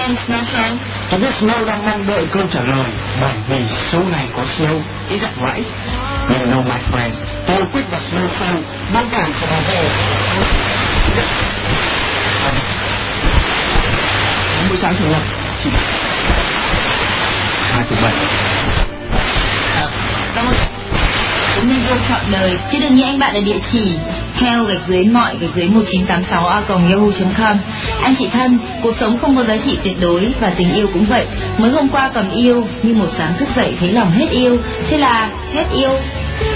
and Smasher? Tôi biết Snow đang mong đợi câu trả lời bởi vì số này có Snow. ý giặc vãi. You know my friends, tôi quyết và Snow Show mong cảm sẽ về. Buổi sáng thường lập, chỉ hai thứ bảy. À, cảm ơn. Cũng nên yêu chọn đời, chứ đừng như anh bạn ở địa chỉ theo gạch dưới mọi gạch dưới 1986 a yahoo.com. Anh chị thân, cuộc sống không có giá trị tuyệt đối và tình yêu cũng vậy. Mới hôm qua còn yêu, nhưng một sáng thức dậy thấy lòng hết yêu, thế là hết yêu.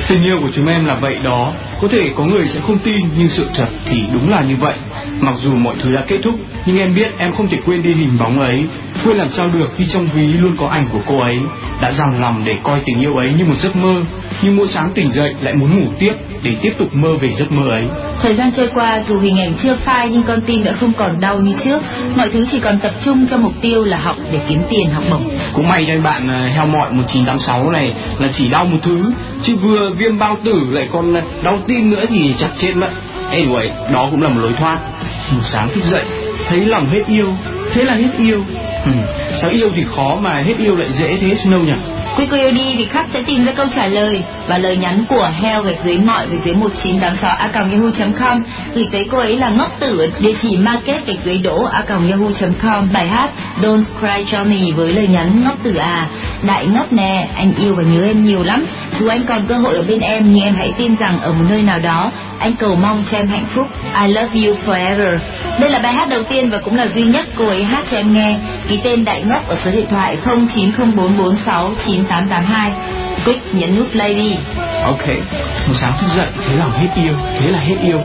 Tình yêu của chúng em là vậy đó có thể có người sẽ không tin Nhưng sự thật thì đúng là như vậy. Mặc dù mọi thứ đã kết thúc Nhưng em biết em không thể quên đi hình bóng ấy. Quên làm sao được khi trong ví luôn có ảnh của cô ấy. Đã dằn lòng để coi tình yêu ấy như một giấc mơ Nhưng mỗi sáng tỉnh dậy lại muốn ngủ tiếp Để tiếp tục mơ về giấc mơ ấy. Thời gian trôi qua dù hình ảnh chưa phai nhưng con tim đã không còn đau như trước. Mọi thứ chỉ còn tập trung cho mục tiêu là học để kiếm tiền học bổng. Cũng may cho bạn uh, heo mọi 1986 này là chỉ đau một thứ Chứ vừa viêm bao tử lại còn đau tim nữa thì chắc chết mất. Anyway, đó cũng là một lối thoát. Một sáng thức dậy, thấy lòng hết yêu Thế là hết yêu. Ừ. Sao yêu thì khó mà hết yêu lại dễ thế Snow nhỉ? Quy cô yêu đi thì khắc sẽ tìm ra câu trả lời và lời nhắn của heo gạch dưới mọi gạch dưới 1986 a yahoo.com gửi tới cô ấy là ngốc tử địa chỉ market gạch dưới đỗ a yahoo.com bài hát Don't Cry cho me với lời nhắn ngốc tử à. Đại ngốc nè anh yêu và nhớ em nhiều lắm dù anh còn cơ hội ở bên em nhưng em hãy tin rằng ở một nơi nào đó anh cầu mong cho em hạnh phúc. I love you forever. Đây là bài hát đầu tiên và cũng là duy nhất cô ấy hát cho em nghe. Ký tên đại ngốc ở số điện thoại 0904469882 Quick nhấn nút play đi. Ok, một sáng thức dậy thế là hết yêu Thế là hết yêu.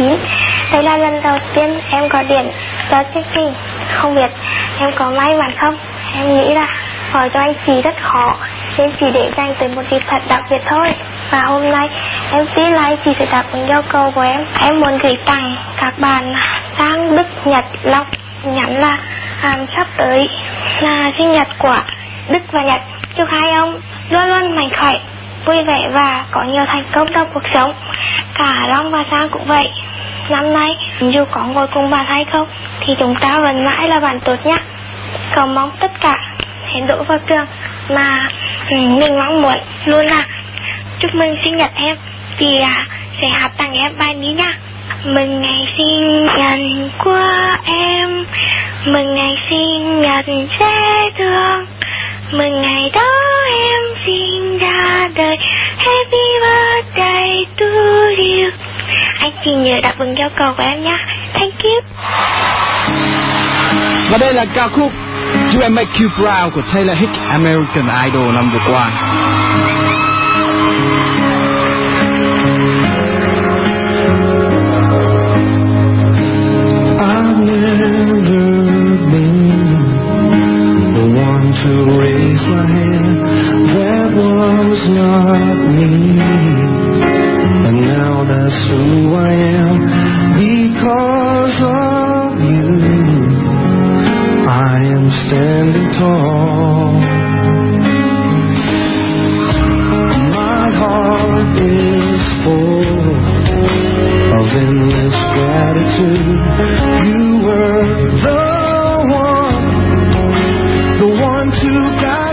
779 Đây là lần đầu tiên em có điện cho chương trình Không biết em có may mắn không? Em nghĩ là hỏi cho anh chị rất khó. Nên chỉ để dành tới một dịp thật đặc biệt thôi. Và hôm nay em tin là anh chị sẽ đáp ứng yêu cầu của em. Em muốn gửi tặng các bạn sang Đức Nhật Long Nhắn là hàng sắp tới là sinh nhật của Đức và Nhật. Chúc hai ông luôn luôn mạnh khỏe, vui vẻ và có nhiều thành công trong cuộc sống. Cả Long và Sang cũng vậy. Năm nay, dù có ngồi cùng bạn hay không, thì chúng ta vẫn mãi là bạn tốt nhất. Cầu mong tất cả hẹn đổ vào trường mà ừ, mình mong muốn luôn là chúc mừng sinh nhật em thì à, sẽ học tặng em bài ní nha. Mừng ngày sinh nhật của em Mừng ngày sinh nhật dễ thương Mừng ngày đó em sinh ra đời Happy birthday to you anh chị nhớ đáp ứng yêu cầu của em nhé Thank you Và đây là ca khúc You and Make You Proud của Taylor Hicks American Idol năm vừa qua. I've never been the one to raise my hand. That was not me. That's who I am because of you. I am standing tall. My heart is full of endless gratitude. You were the one, the one to guide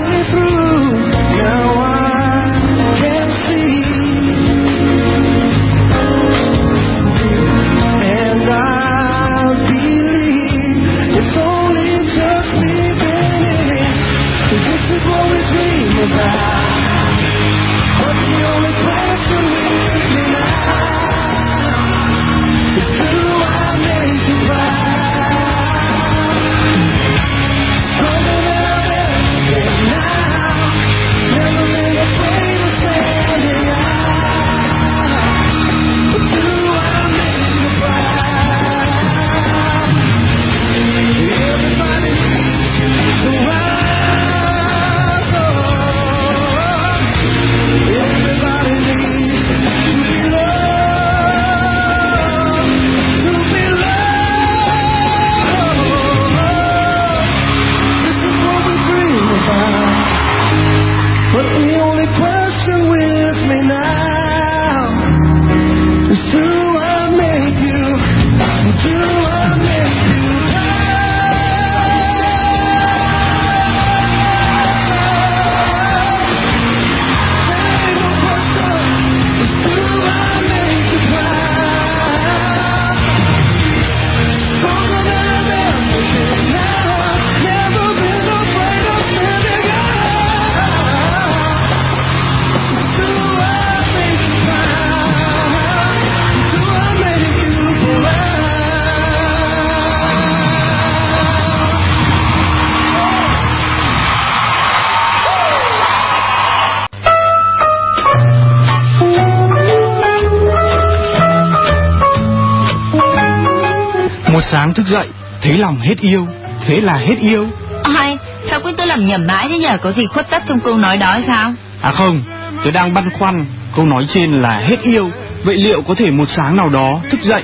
lòng hết yêu thế là hết yêu Ai, sao quyết tôi làm nhầm mãi thế nhở? Có gì khuất tất trong câu nói đó sao? à không tôi đang băn khoăn câu nói trên là hết yêu vậy liệu có thể một sáng nào đó thức dậy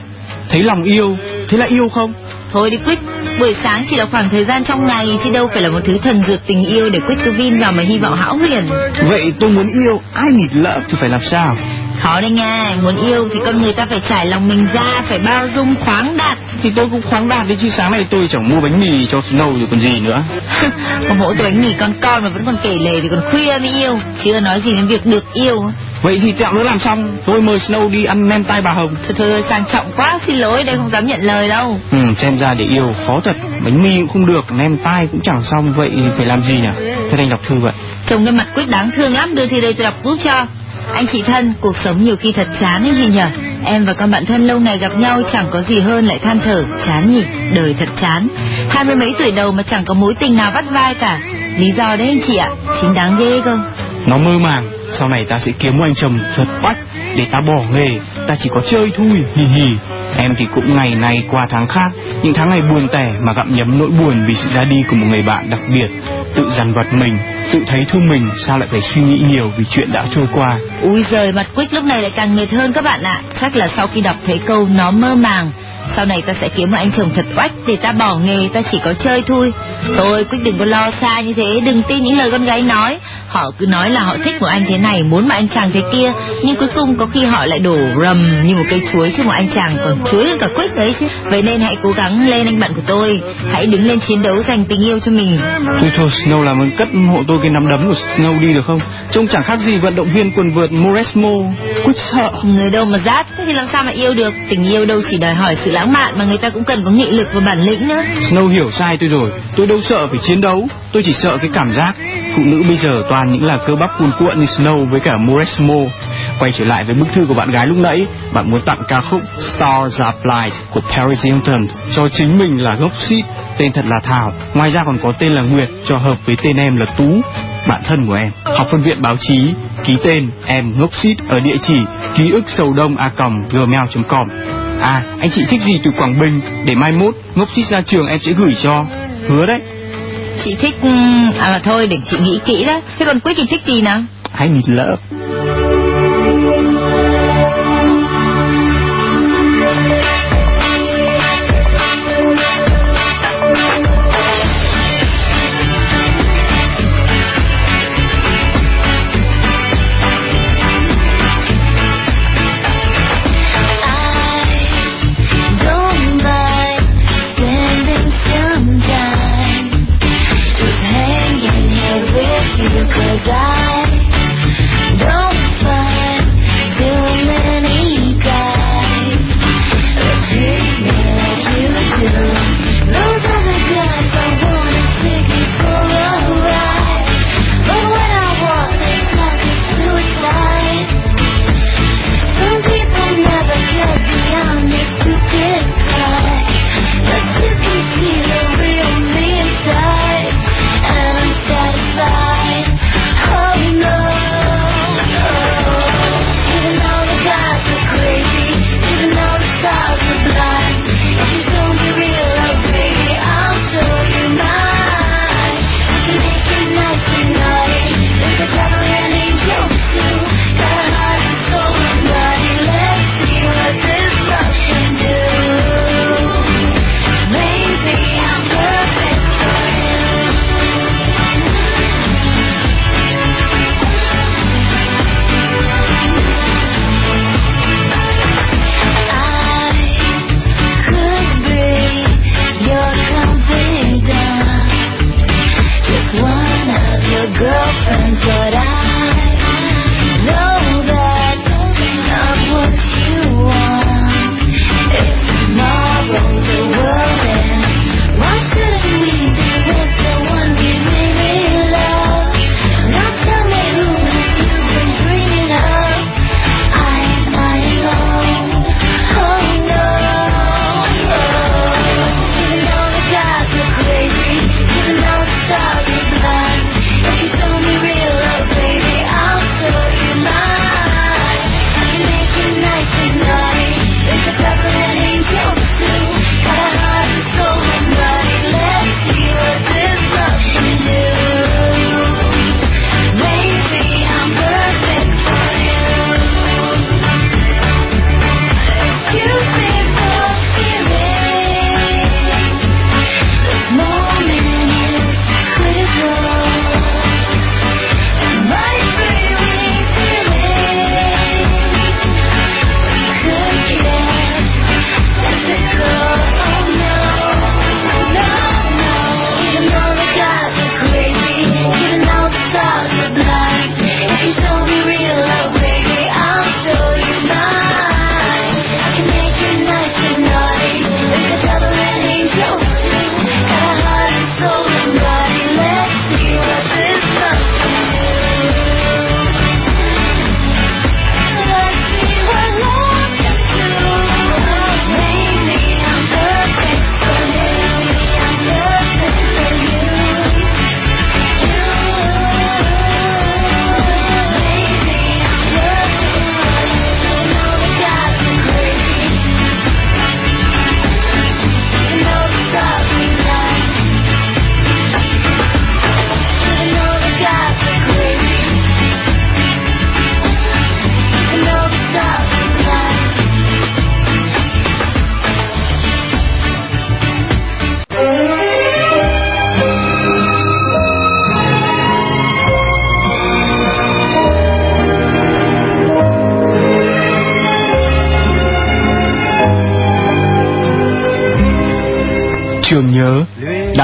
thấy lòng yêu thế là yêu không Thôi đi Quyết, buổi sáng chỉ là khoảng thời gian trong ngày chứ đâu phải là một thứ thần dược tình yêu để Quyết cứ vin vào mà hy vọng hão huyền. vậy tôi muốn yêu ai nghịch lợm thì phải làm sao Khó đấy nghe, muốn yêu thì con người ta phải trải lòng mình ra, phải bao dung khoáng đạt. thì tôi cũng khoáng đạt đấy chứ. Sáng nay tôi chẳng mua bánh mì cho Snow rồi còn gì nữa. Có mỗi cái bánh mì con con mà vẫn còn kể lể thì còn khuya mới yêu, chưa nói gì đến việc được yêu. vậy thì tẹo nữa làm xong. Tôi mời Snow đi ăn nem tai bà Hồng. Thôi thôi sang trọng quá, xin lỗi, đây không dám nhận lời đâu. ừ, xem ra để yêu khó thật. Bánh mì cũng không được nem tai cũng chẳng xong. Vậy phải làm gì nhỉ? Thế anh đọc thư vậy. Trông cái mặt Quyết đáng thương lắm, đưa thì đây tôi đọc giúp cho. Anh chị thân, cuộc sống nhiều khi thật chán ấy gì nhở? Em và con bạn thân lâu ngày gặp nhau chẳng có gì hơn lại than thở, chán nhỉ, đời thật chán. Hai mươi mấy tuổi đầu mà chẳng có mối tình nào vắt vai cả. Lý do đấy anh chị ạ, chính đáng ghê cơ. Nó mơ màng, sau này ta sẽ kiếm một anh chồng thật bắt để ta bỏ nghề, ta chỉ có chơi thôi, hì hì. Em thì cũng ngày này qua tháng khác, những tháng ngày buồn tẻ mà gặm nhấm nỗi buồn vì sự ra đi của một người bạn đặc biệt. Tự dằn vặt mình, tự thấy thương mình, sao lại phải suy nghĩ nhiều vì chuyện đã trôi qua. Úi giời, mặt Quyết lúc này lại càng nghệt hơn các bạn ạ. Chắc là sau khi đọc thấy câu nó mơ màng, sau này ta sẽ kiếm một anh chồng thật oách để ta bỏ nghề, ta chỉ có chơi thôi. Thôi Quyết đừng có lo xa như thế, đừng tin những lời con gái nói. Họ cứ nói là họ thích một anh thế này, muốn một anh chàng thế kia, nhưng cuối cùng có khi họ lại đổ rầm như một cây chuối cho một anh chàng còn chuối hơn cả Quyết đấy chứ. Vậy nên hãy cố gắng lên anh bạn của tôi, hãy đứng lên chiến đấu giành tình yêu cho mình. Thôi thôi, Snow làm ơn cất hộ tôi cái nắm đấm của Snow đi được không? Trông chẳng khác gì vận động viên quần vợt Moresmo. Quyết sợ. Người đâu mà rát, thế thì làm sao mà yêu được? Tình yêu đâu chỉ đòi hỏi sự lãng mạn mà người ta cũng cần có nghị lực và bản lĩnh nữa. Snow hiểu sai tôi rồi, tôi đâu sợ phải chiến đấu, tôi chỉ sợ cái cảm giác. Phụ nữ bây giờ toàn những là cơ bắp cuồn cuộn như Snow với cả Moresmo. Quay trở lại với bức thư của bạn gái lúc nãy, bạn muốn tặng ca khúc Stars Are Blind của Paris Hilton cho chính mình là gốc xít, tên thật là Thảo. Ngoài ra còn có tên là Nguyệt cho hợp với tên em là Tú, bạn thân của em. Học phân viện báo chí, ký tên em ngốc xít ở địa chỉ ký ức sầu đông a gmail.com. À, anh chị thích gì từ Quảng Bình để mai mốt ngốc xít ra trường em sẽ gửi cho. Hứa đấy. Chị thích... ừm, À mà thôi, để chị nghĩ kỹ đó. Thế còn Quyết thì thích gì nào? I need love.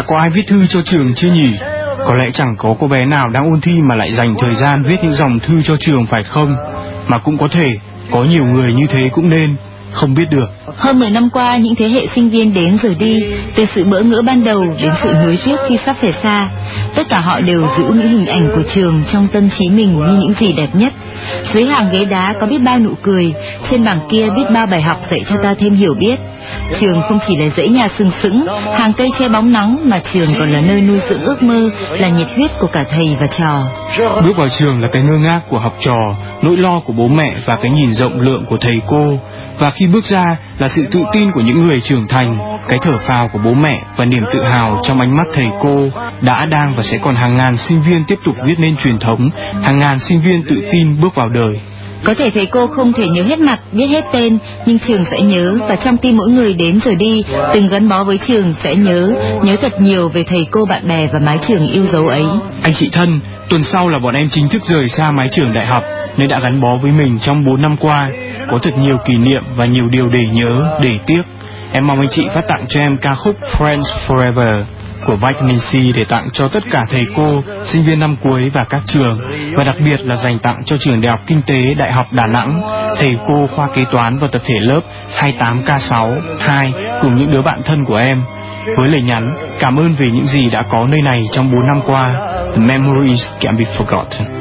Có ai viết thư cho trường chưa nhỉ? Có lẽ chẳng có cô bé nào đang ôn thi mà lại dành thời gian viết những dòng thư cho trường phải không? Mà cũng có thể, có nhiều người như thế cũng nên, không biết được. Hơn 10 năm qua, những thế hệ sinh viên đến rồi đi, từ sự bỡ ngỡ ban đầu đến sự nuối tiếc khi sắp về xa. Tất cả họ đều giữ những hình ảnh của trường trong tâm trí mình như những gì đẹp nhất. Dưới hàng ghế đá có biết bao nụ cười, trên bảng kia biết bao bài học dạy cho ta thêm hiểu biết. Trường không chỉ là dãy nhà sừng sững, hàng cây che bóng nắng mà trường còn là nơi nuôi dưỡng ước mơ, là nhiệt huyết của cả thầy và trò. Bước vào trường là cái ngơ ngác của học trò, nỗi lo của bố mẹ và cái nhìn rộng lượng của thầy cô. Và khi bước ra là sự tự tin của những người trưởng thành, cái thở phào của bố mẹ và niềm tự hào trong ánh mắt thầy cô đã đang và sẽ còn hàng ngàn sinh viên tiếp tục viết nên truyền thống, hàng ngàn sinh viên tự tin bước vào đời. Có thể thầy cô không thể nhớ hết mặt, biết hết tên, nhưng trường sẽ nhớ và trong tim mỗi người đến rồi đi, từng gắn bó với trường sẽ nhớ, nhớ thật nhiều về thầy cô bạn bè và mái trường yêu dấu ấy. Anh chị thân, tuần sau là bọn em chính thức rời xa mái trường đại học nên đã gắn bó với mình trong 4 năm qua, có thật nhiều kỷ niệm và nhiều điều để nhớ, để tiếc. Em mong anh chị phát tặng cho em ca khúc Friends Forever của Vitamin C để tặng cho tất cả thầy cô, sinh viên năm cuối và các trường và đặc biệt là dành tặng cho trường Đại học Kinh tế Đại học Đà Nẵng, thầy cô khoa kế toán và tập thể lớp 28K6 2 cùng những đứa bạn thân của em. Với lời nhắn, cảm ơn vì những gì đã có nơi này trong 4 năm qua. The memories can't be forgotten.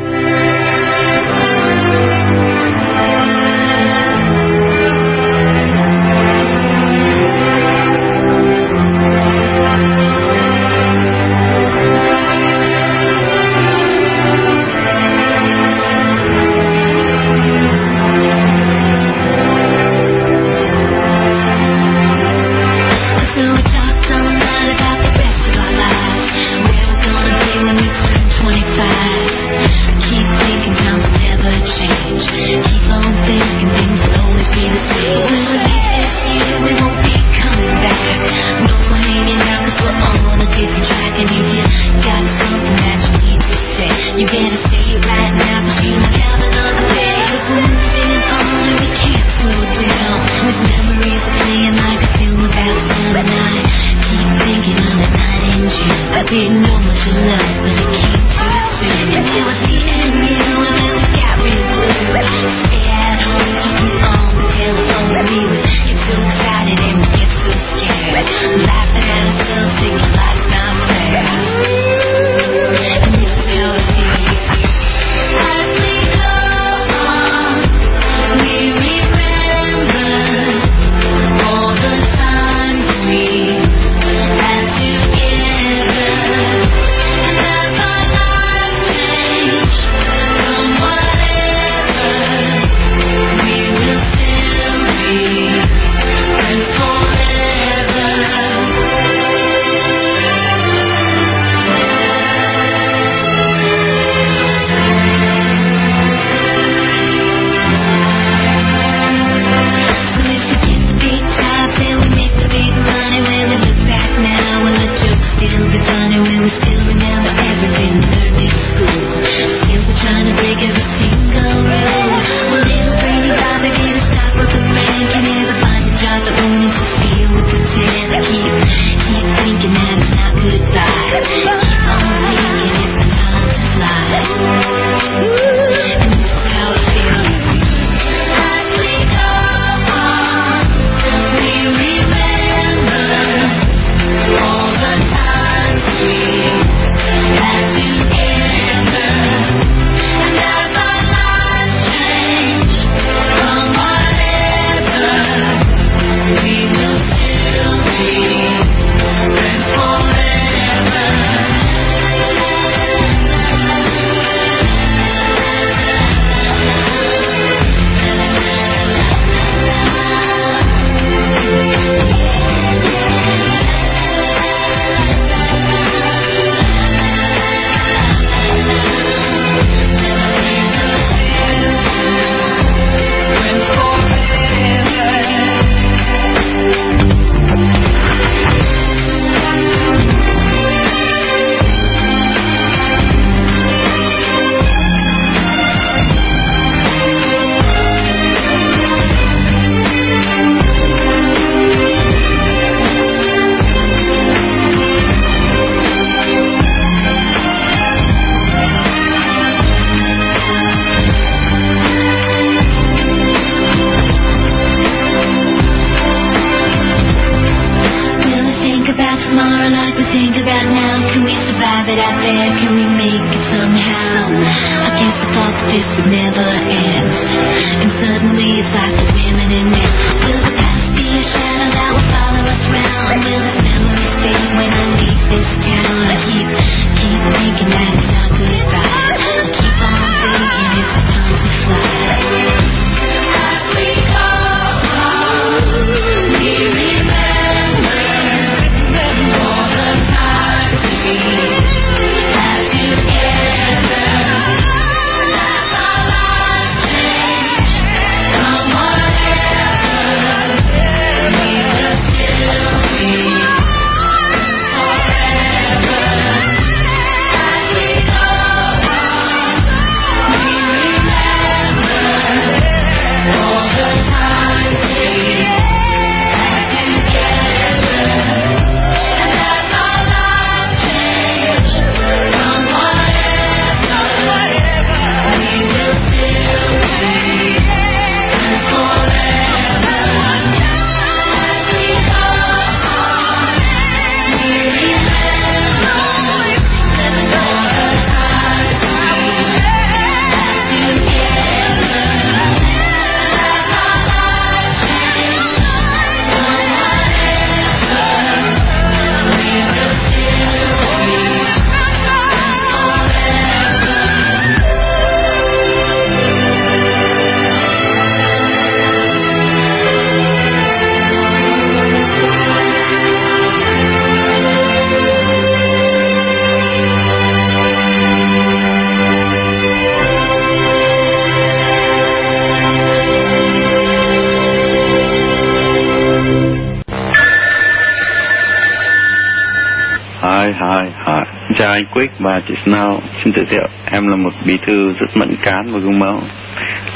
Mai anh Quick và chị Snow. Xin tự thiệu, em là một bí thư rất mẫn cán và gương mẫu,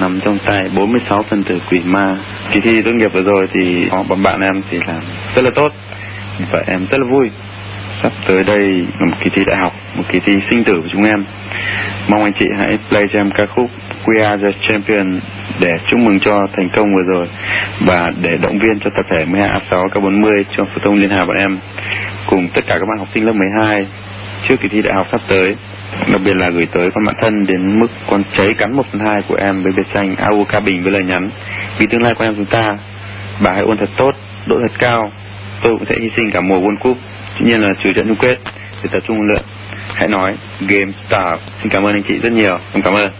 nằm trong tay 46 phân tử quỷ ma. Kỳ thi tốt nghiệp vừa rồi thì bọn bạn em thì làm rất là tốt và em rất là vui. Sắp tới đây là một kỳ thi đại học, một kỳ thi sinh tử của chúng em. Mong anh chị hãy play cho em ca khúc We Are The Champion để chúc mừng cho thành công vừa rồi và để động viên cho tập thể 12A6 K40 cho phổ thông liên hà bọn em cùng tất cả các bạn học sinh lớp 12 trước kỳ thi đại học sắp tới. Đặc biệt là gửi tới con bạn thân đến mức con cháy cắn một phần hai của em với biệt danh AU Ca Bình với lời nhắn. Vì tương lai của em chúng ta, bà hãy ôn thật tốt, độ thật cao. Tôi cũng sẽ hy sinh cả mùa World Cup. Tuy nhiên là trừ trận chung kết để tập trung huấn luyện. Hãy nói, game start xin cảm ơn anh chị rất nhiều. Em cảm ơn.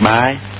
Bye.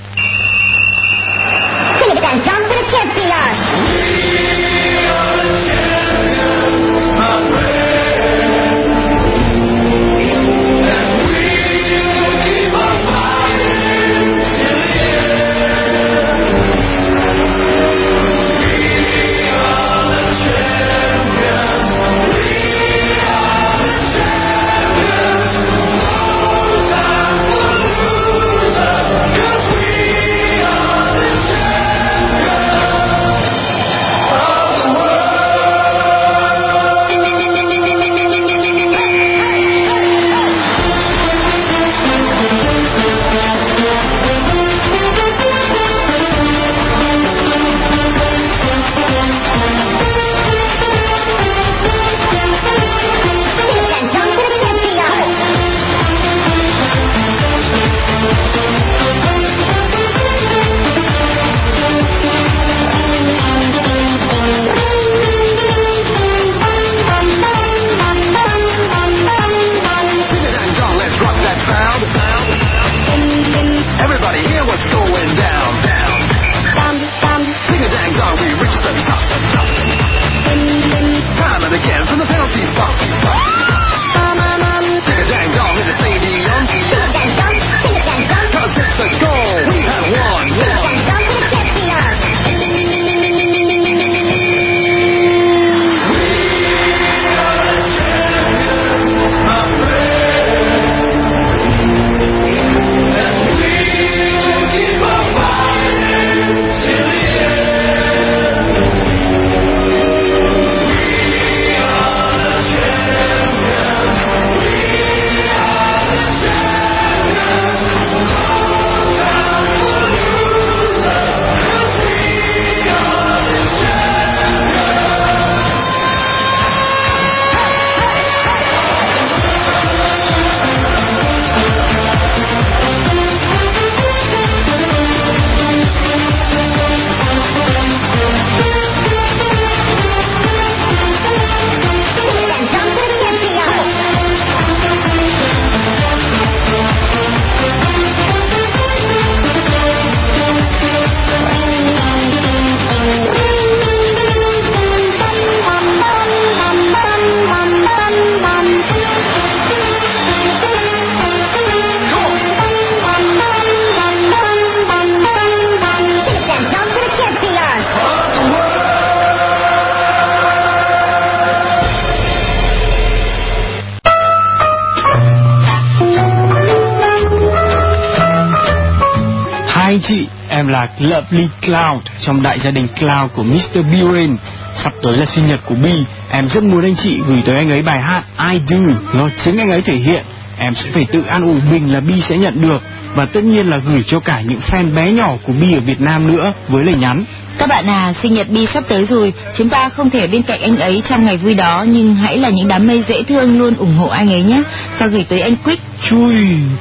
Lovely Cloud trong đại gia đình Cloud của Mr. Buren. Sắp tới là sinh nhật của Bi, em rất muốn anh chị gửi tới anh ấy bài hát I Do do chính anh ấy thể hiện. Em sẽ phải tự an ủi mình là Bi sẽ nhận được và tất nhiên là gửi cho cả những fan bé nhỏ của Bi ở Việt Nam nữa với lời nhắn. Các bạn à, sinh nhật Bi sắp tới rồi, chúng ta không thể bên cạnh anh ấy trong ngày vui đó, nhưng hãy là những đám mây dễ thương luôn ủng hộ anh ấy nhé. Và gửi tới anh Quick, Chui,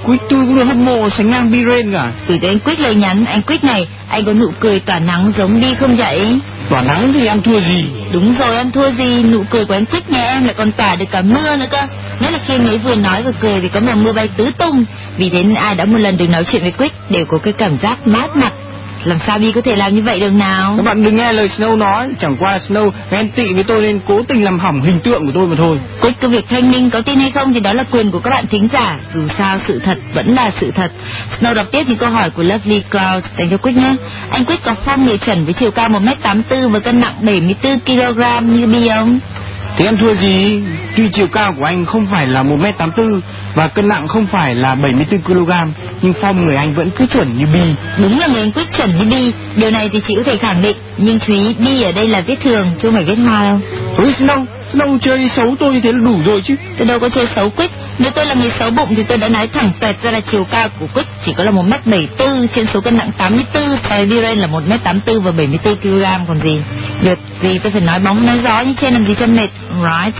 Quick tôi cũng được hâm mộ sánh ngang Biren cả. gửi tới anh Quick lời nhắn, anh Quick này, anh có nụ cười tỏa nắng giống Bi không vậy? Tỏa nắng thì ăn thua gì? Đúng rồi, ăn thua gì, nụ cười của anh Quick nhà em lại còn tỏa được cả mưa nữa cơ. Nhất là khi anh ấy vừa nói vừa cười thì có mà mưa bay tứ tung. Vì thế nên ai đã một lần được nói chuyện với Quick đều có cái cảm giác mát mặt. Làm sao Bi có thể làm như vậy được nào? Các bạn đừng nghe lời Snow nói, chẳng qua là Snow ghen tị với tôi nên cố tình làm hỏng hình tượng của tôi mà thôi. Quick cứ việc thanh minh có tin hay không thì đó là quyền của các bạn thính giả. Dù sao sự thật vẫn là sự thật. Snow đọc tiếp những câu hỏi của Lovely Cloud dành cho Quick nhé. Anh Quick có form người chuẩn với chiều cao 1m84 và cân nặng 74kg như Bi không? Thế em thua gì? Tuy chiều cao của anh không phải là 1m84 và cân nặng không phải là 74kg, nhưng form người anh vẫn cứ chuẩn như Bi. Đúng là người anh Quick chuẩn như Bi. Điều này thì chị có thể khẳng định. Nhưng chú ý Bi ở đây là viết thường chứ không phải viết hoa đâu. Ôi Snow, Lâu chơi xấu tôi như thế là đủ rồi chứ. Tôi đâu có chơi xấu Quýt Nếu tôi là người xấu bụng thì tôi đã nói thẳng tuệt ra là chiều cao của Quýt chỉ có là 1m74 trên số cân nặng 84, còn Viren là 1m84 và 74kg còn gì. Được gì tôi phải nói bóng nói gió như trên làm gì cho mệt. Right.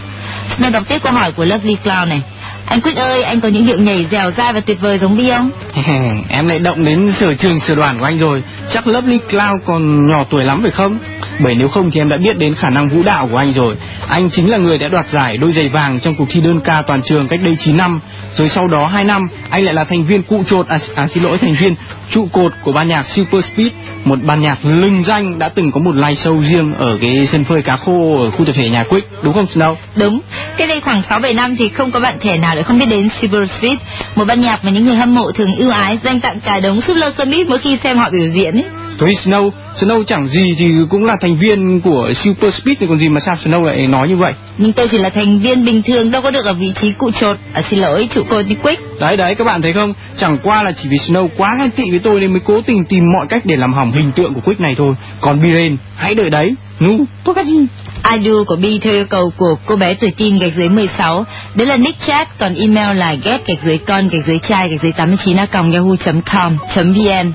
Nên đọc tiếp câu hỏi của Lovely Cloud này. Anh Quyết ơi, anh có những điệu nhảy dẻo dai và tuyệt vời giống Bi không? em lại động đến sở trường sở đoàn của anh rồi Chắc Lovely Cloud còn nhỏ tuổi lắm phải không? Bởi nếu không thì em đã biết đến khả năng vũ đạo của anh rồi Anh chính là người đã đoạt giải đôi giày vàng trong cuộc thi đơn ca toàn trường cách đây 9 năm rồi sau đó 2 năm anh lại là thành viên cụ trột À, à xin lỗi thành viên trụ cột của ban nhạc Super Speed Một ban nhạc lừng danh đã từng có một live show riêng ở cái sân phơi cá khô ở khu tập thể nhà Quick Đúng không Snow? Đúng, Thế đây khoảng 6-7 năm thì không có bạn trẻ nào lại không biết đến Super Speed một ban nhạc mà những người hâm mộ thường ưu ái dành tặng cả đống Super mít mỗi khi xem họ biểu diễn ấy. Thôi Snow, Snow chẳng gì thì cũng là thành viên của Super Speed thì còn gì mà sao Snow lại nói như vậy? Nhưng tôi chỉ là thành viên bình thường đâu có được ở vị trí cụ trột, à, xin lỗi trụ cột như Quick. Đấy đấy các bạn thấy không? Chẳng qua là chỉ vì Snow quá ghen tị với tôi nên mới cố tình tìm mọi cách để làm hỏng hình tượng của Quick này thôi. Còn Biren, hãy đợi đấy. Nu, Pokaji. Do của Bi theo yêu cầu của cô bé tuổi teen gạch dưới 16. Đấy là nick chat, còn email là get gạch dưới con gạch dưới trai gạch dưới 89 a yahoo.com.vn.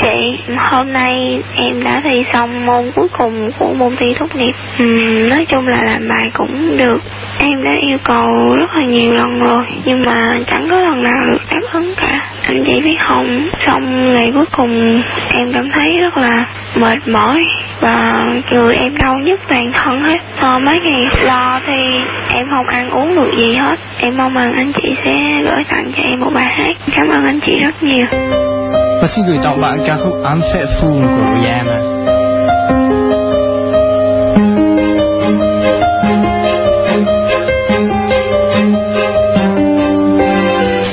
chị, hôm nay em đã thi xong môn cuối cùng của môn thi tốt nghiệp. Ừm, nói chung là làm bài cũng được. Em đã yêu cầu rất là nhiều lần rồi, nhưng mà chẳng có lần nào được đáp ứng cả. Anh chị biết không, xong ngày cuối cùng em cảm thấy rất là mệt mỏi và người em đau nhất toàn thân hết. sau mấy ngày lo thì em không ăn uống được gì hết. Em mong rằng anh chị sẽ gửi tặng cho em một bài hát. Cảm ơn anh chị rất nhiều. Ca khúc I'm Faithful của Rihanna.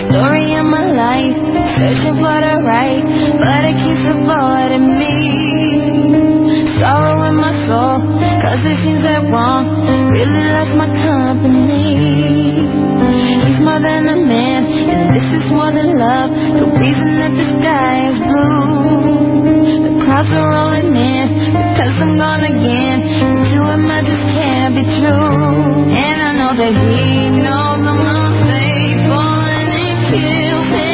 Story of my life, searching for the right, but it keeps avoiding me. Sorrow in my soul, cause it seems that really loves my company. He's more than a man, this is more than love. The reason that the sky is blue. The clouds are rolling in, because I'm gone again. To him I just can't be true. And I know that he knows I'm unfaithful, and it kills him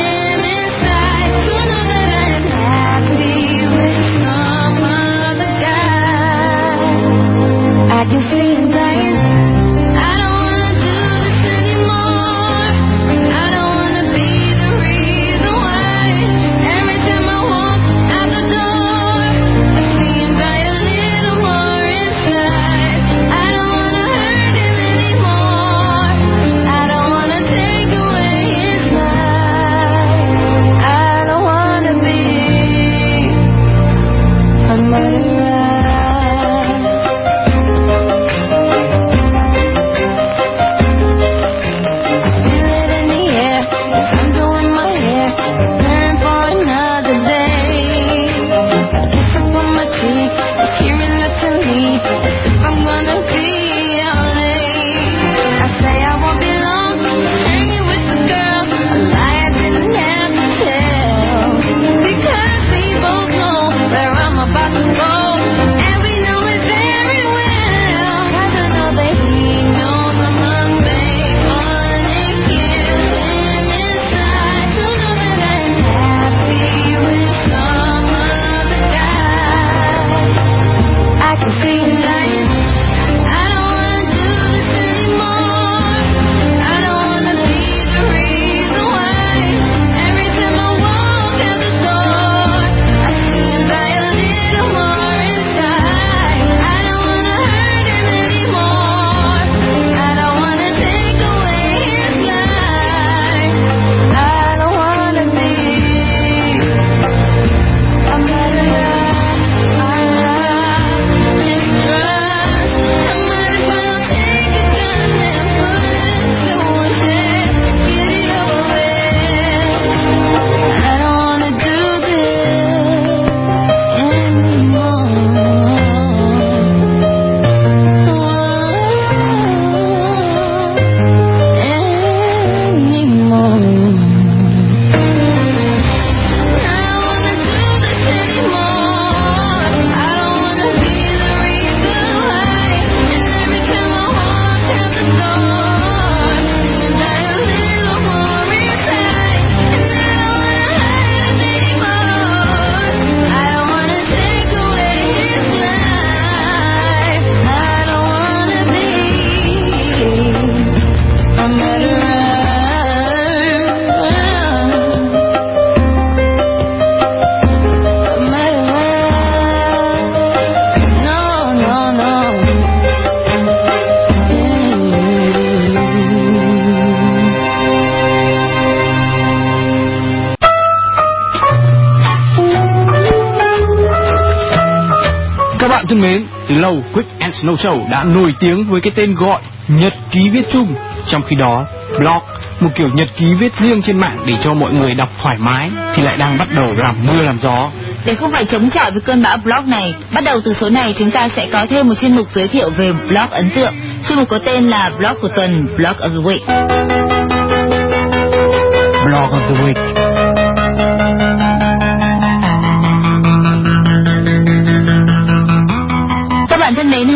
Snow Show đã nổi tiếng với cái tên gọi nhật ký viết chung. Trong khi đó, blog, một kiểu nhật ký viết riêng trên mạng để cho mọi người đọc thoải mái, thì lại đang bắt đầu làm mưa làm gió. Để không phải chống chọi với cơn bão blog này, bắt đầu từ số này chúng ta sẽ có thêm một chuyên mục giới thiệu về blog ấn tượng. Chuyên mục có tên là blog của tuần, blog of the week. Blog of the Week.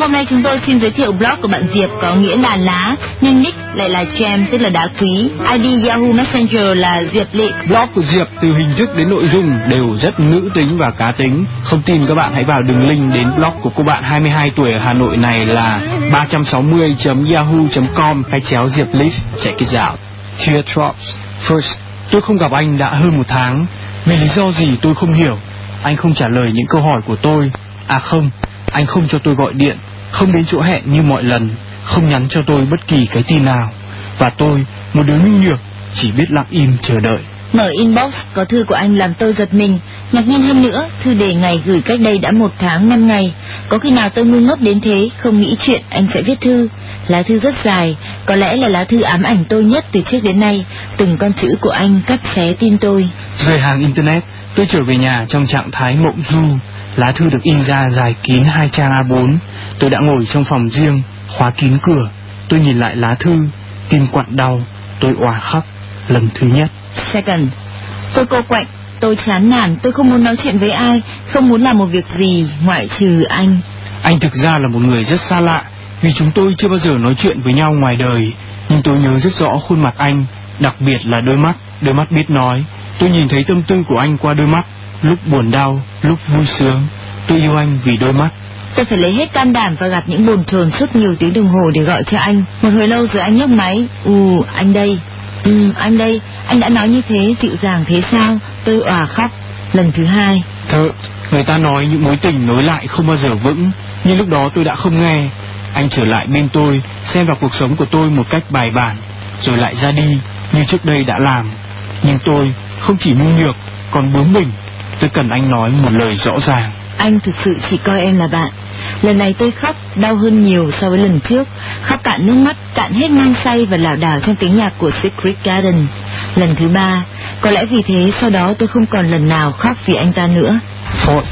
Hôm nay chúng tôi xin giới thiệu blog của bạn Diệp có nghĩa là lá, nhưng nick lại là gem tức là đá quý. ID Yahoo Messenger là Diệp Lệ. Blog của Diệp từ hình thức đến nội dung đều rất nữ tính và cá tính. Không tin các bạn hãy vào đường link đến blog của cô bạn 22 tuổi ở Hà Nội này là 360.yahoo.com hay chéo Diệp Leaf. Check it out. Teardrops. First, tôi không gặp anh đã hơn một tháng. Vì lý do gì tôi không hiểu. Anh không trả lời những câu hỏi của tôi. À không, anh không cho tôi gọi điện, không đến chỗ hẹn như mọi lần, không nhắn cho tôi bất kỳ cái tin nào. Và tôi, một đứa nhu nhược, chỉ biết lặng im chờ đợi. Mở inbox có thư của anh làm tôi giật mình. Ngạc nhiên hơn nữa, thư đề ngày gửi cách đây đã một tháng năm ngày. Có khi nào tôi ngu ngốc đến thế, không nghĩ chuyện anh sẽ viết thư. Lá thư rất dài, có lẽ là lá thư ám ảnh tôi nhất từ trước đến nay. Từng con chữ của anh cắt xé tin tôi. Rời hàng Internet, tôi trở về nhà trong trạng thái mộng du. Lá thư được in ra dài kín hai trang A4. Tôi đã ngồi trong phòng riêng, khóa kín cửa. Tôi nhìn lại lá thư, tim quặn đau, tôi òa khóc. Lần thứ nhất. Second, tôi cô quạnh, tôi chán nản, tôi không muốn nói chuyện với ai, không muốn làm một việc gì ngoại trừ anh. Anh thực ra là một người rất xa lạ, vì chúng tôi chưa bao giờ nói chuyện với nhau ngoài đời. Nhưng tôi nhớ rất rõ khuôn mặt anh, đặc biệt là đôi mắt, đôi mắt biết nói. Tôi nhìn thấy tâm tư của anh qua đôi mắt, lúc buồn đau, lúc vui sướng. Tôi yêu anh vì đôi mắt. Tôi phải lấy hết can đảm và gặp những bồn chồn suốt nhiều tiếng đồng hồ để gọi cho anh. Một hồi lâu rồi anh nhấc máy. Ừ, anh đây. Ừ, anh đây. Anh đã nói như thế, dịu dàng thế sao? Tôi òa khóc. Lần thứ hai. Thợ, người ta nói những mối tình nối lại không bao giờ vững, nhưng lúc đó tôi đã không nghe. Anh trở lại bên tôi, xem vào cuộc sống của tôi một cách bài bản, rồi lại ra đi như trước đây đã làm. Nhưng tôi không chỉ nhu nhược, còn bướng bỉnh. Tôi cần anh nói một lời rõ ràng. Anh thực sự chỉ coi em là bạn. Lần này tôi khóc đau hơn nhiều so với lần trước, khóc cạn nước mắt, cạn hết mang say và lảo đảo trong tiếng nhạc của Secret Garden. Lần thứ ba, có lẽ vì thế sau đó tôi không còn lần nào khóc vì anh ta nữa. Ford,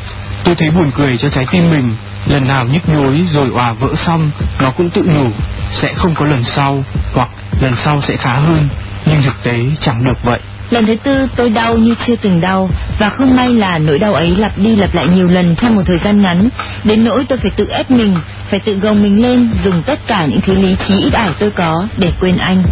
tôi thấy buồn cười cho trái tim mình. Lần nào nhức nhối rồi òa vỡ xong, nó cũng tự nhủ, sẽ không có lần sau, hoặc lần sau sẽ khá hơn. Nhưng thực tế chẳng được vậy. Lần thứ tư tôi đau như chưa từng đau và không may là nỗi đau ấy lặp đi lặp lại nhiều lần trong một thời gian ngắn. Đến nỗi tôi phải tự ép mình phải tự gồng mình lên dùng tất cả những thứ lý trí ít ỏi tôi có để quên anh.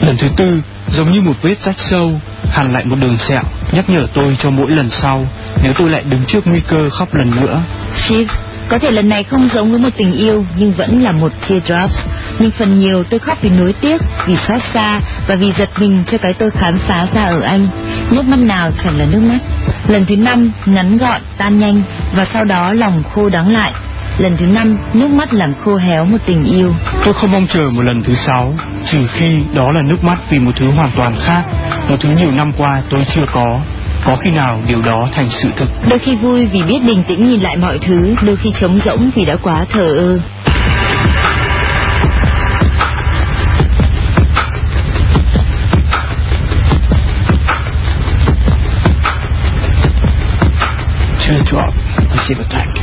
Lần thứ tư, giống như một vết rách sâu, hằn lại một đường sẹo, nhắc nhở tôi cho mỗi lần sau, nếu tôi lại đứng trước nguy cơ khóc lần nữa. Shiv có thể lần này không giống với một tình yêu nhưng vẫn là một teardrops. Nhưng phần nhiều tôi khóc vì nuối tiếc vì xót xa và vì giật mình cho cái tôi khám phá ra ở anh nước mắt nào chẳng là nước mắt. Lần thứ năm ngắn gọn tan nhanh và sau đó lòng khô đắng lại. Lần thứ năm nước mắt làm khô héo một tình yêu. Tôi không mong chờ một lần thứ sáu, trừ khi đó là nước mắt vì một thứ hoàn toàn khác, một thứ nhiều năm qua tôi chưa có. Có khi nào điều đó thành sự thực? đôi khi vui vì biết bình tĩnh nhìn lại mọi thứ đôi khi trống rỗng vì đã quá thờ ơ turn it off and see what time.